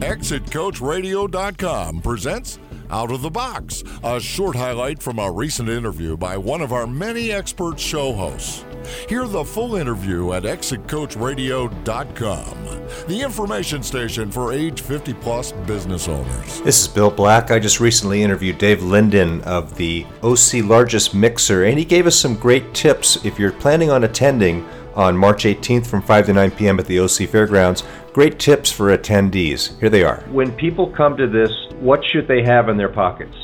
ExitCoachRadio.com presents Out of the Box, a short highlight from a recent interview by one of our many expert show hosts. Hear the full interview at ExitCoachRadio.com, the information station for age 50 plus business owners. This is Bill Black. I just recently interviewed Dave Linden of the OC Largest Mixer, and he gave us some great tips if you're planning on attending on March 18th from 5 to 9 p.m. at the OC Fairgrounds. Great tips for attendees. Here they are. When people come to this, what should they have in their pockets?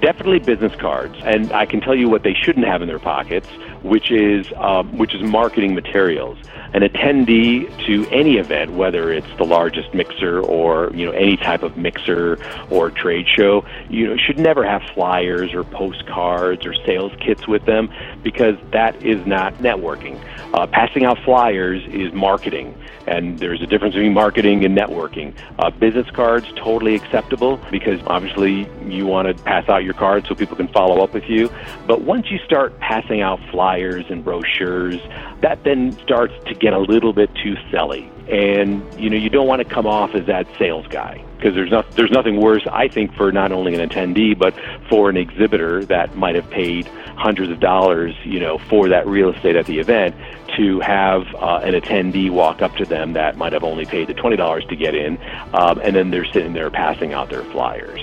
Definitely business cards, and I can tell you what they shouldn't have in their pockets, which is um, which is marketing materials. An attendee to any event, whether it's the largest mixer or you know any type of mixer or trade show, you know should never have flyers or postcards or sales kits with them because that is not networking. Uh, passing out flyers is marketing, and there's a difference between marketing and networking. Uh, business cards totally acceptable because obviously you want to pass out your card so people can follow up with you. But once you start passing out flyers and brochures, that then starts to get a little bit too selly. And you know you don't want to come off as that sales guy because there's not there's nothing worse I think for not only an attendee but for an exhibitor that might have paid hundreds of dollars you know for that real estate at the event to have uh, an attendee walk up to them that might have only paid the twenty dollars to get in, um, and then they're sitting there passing out their flyers.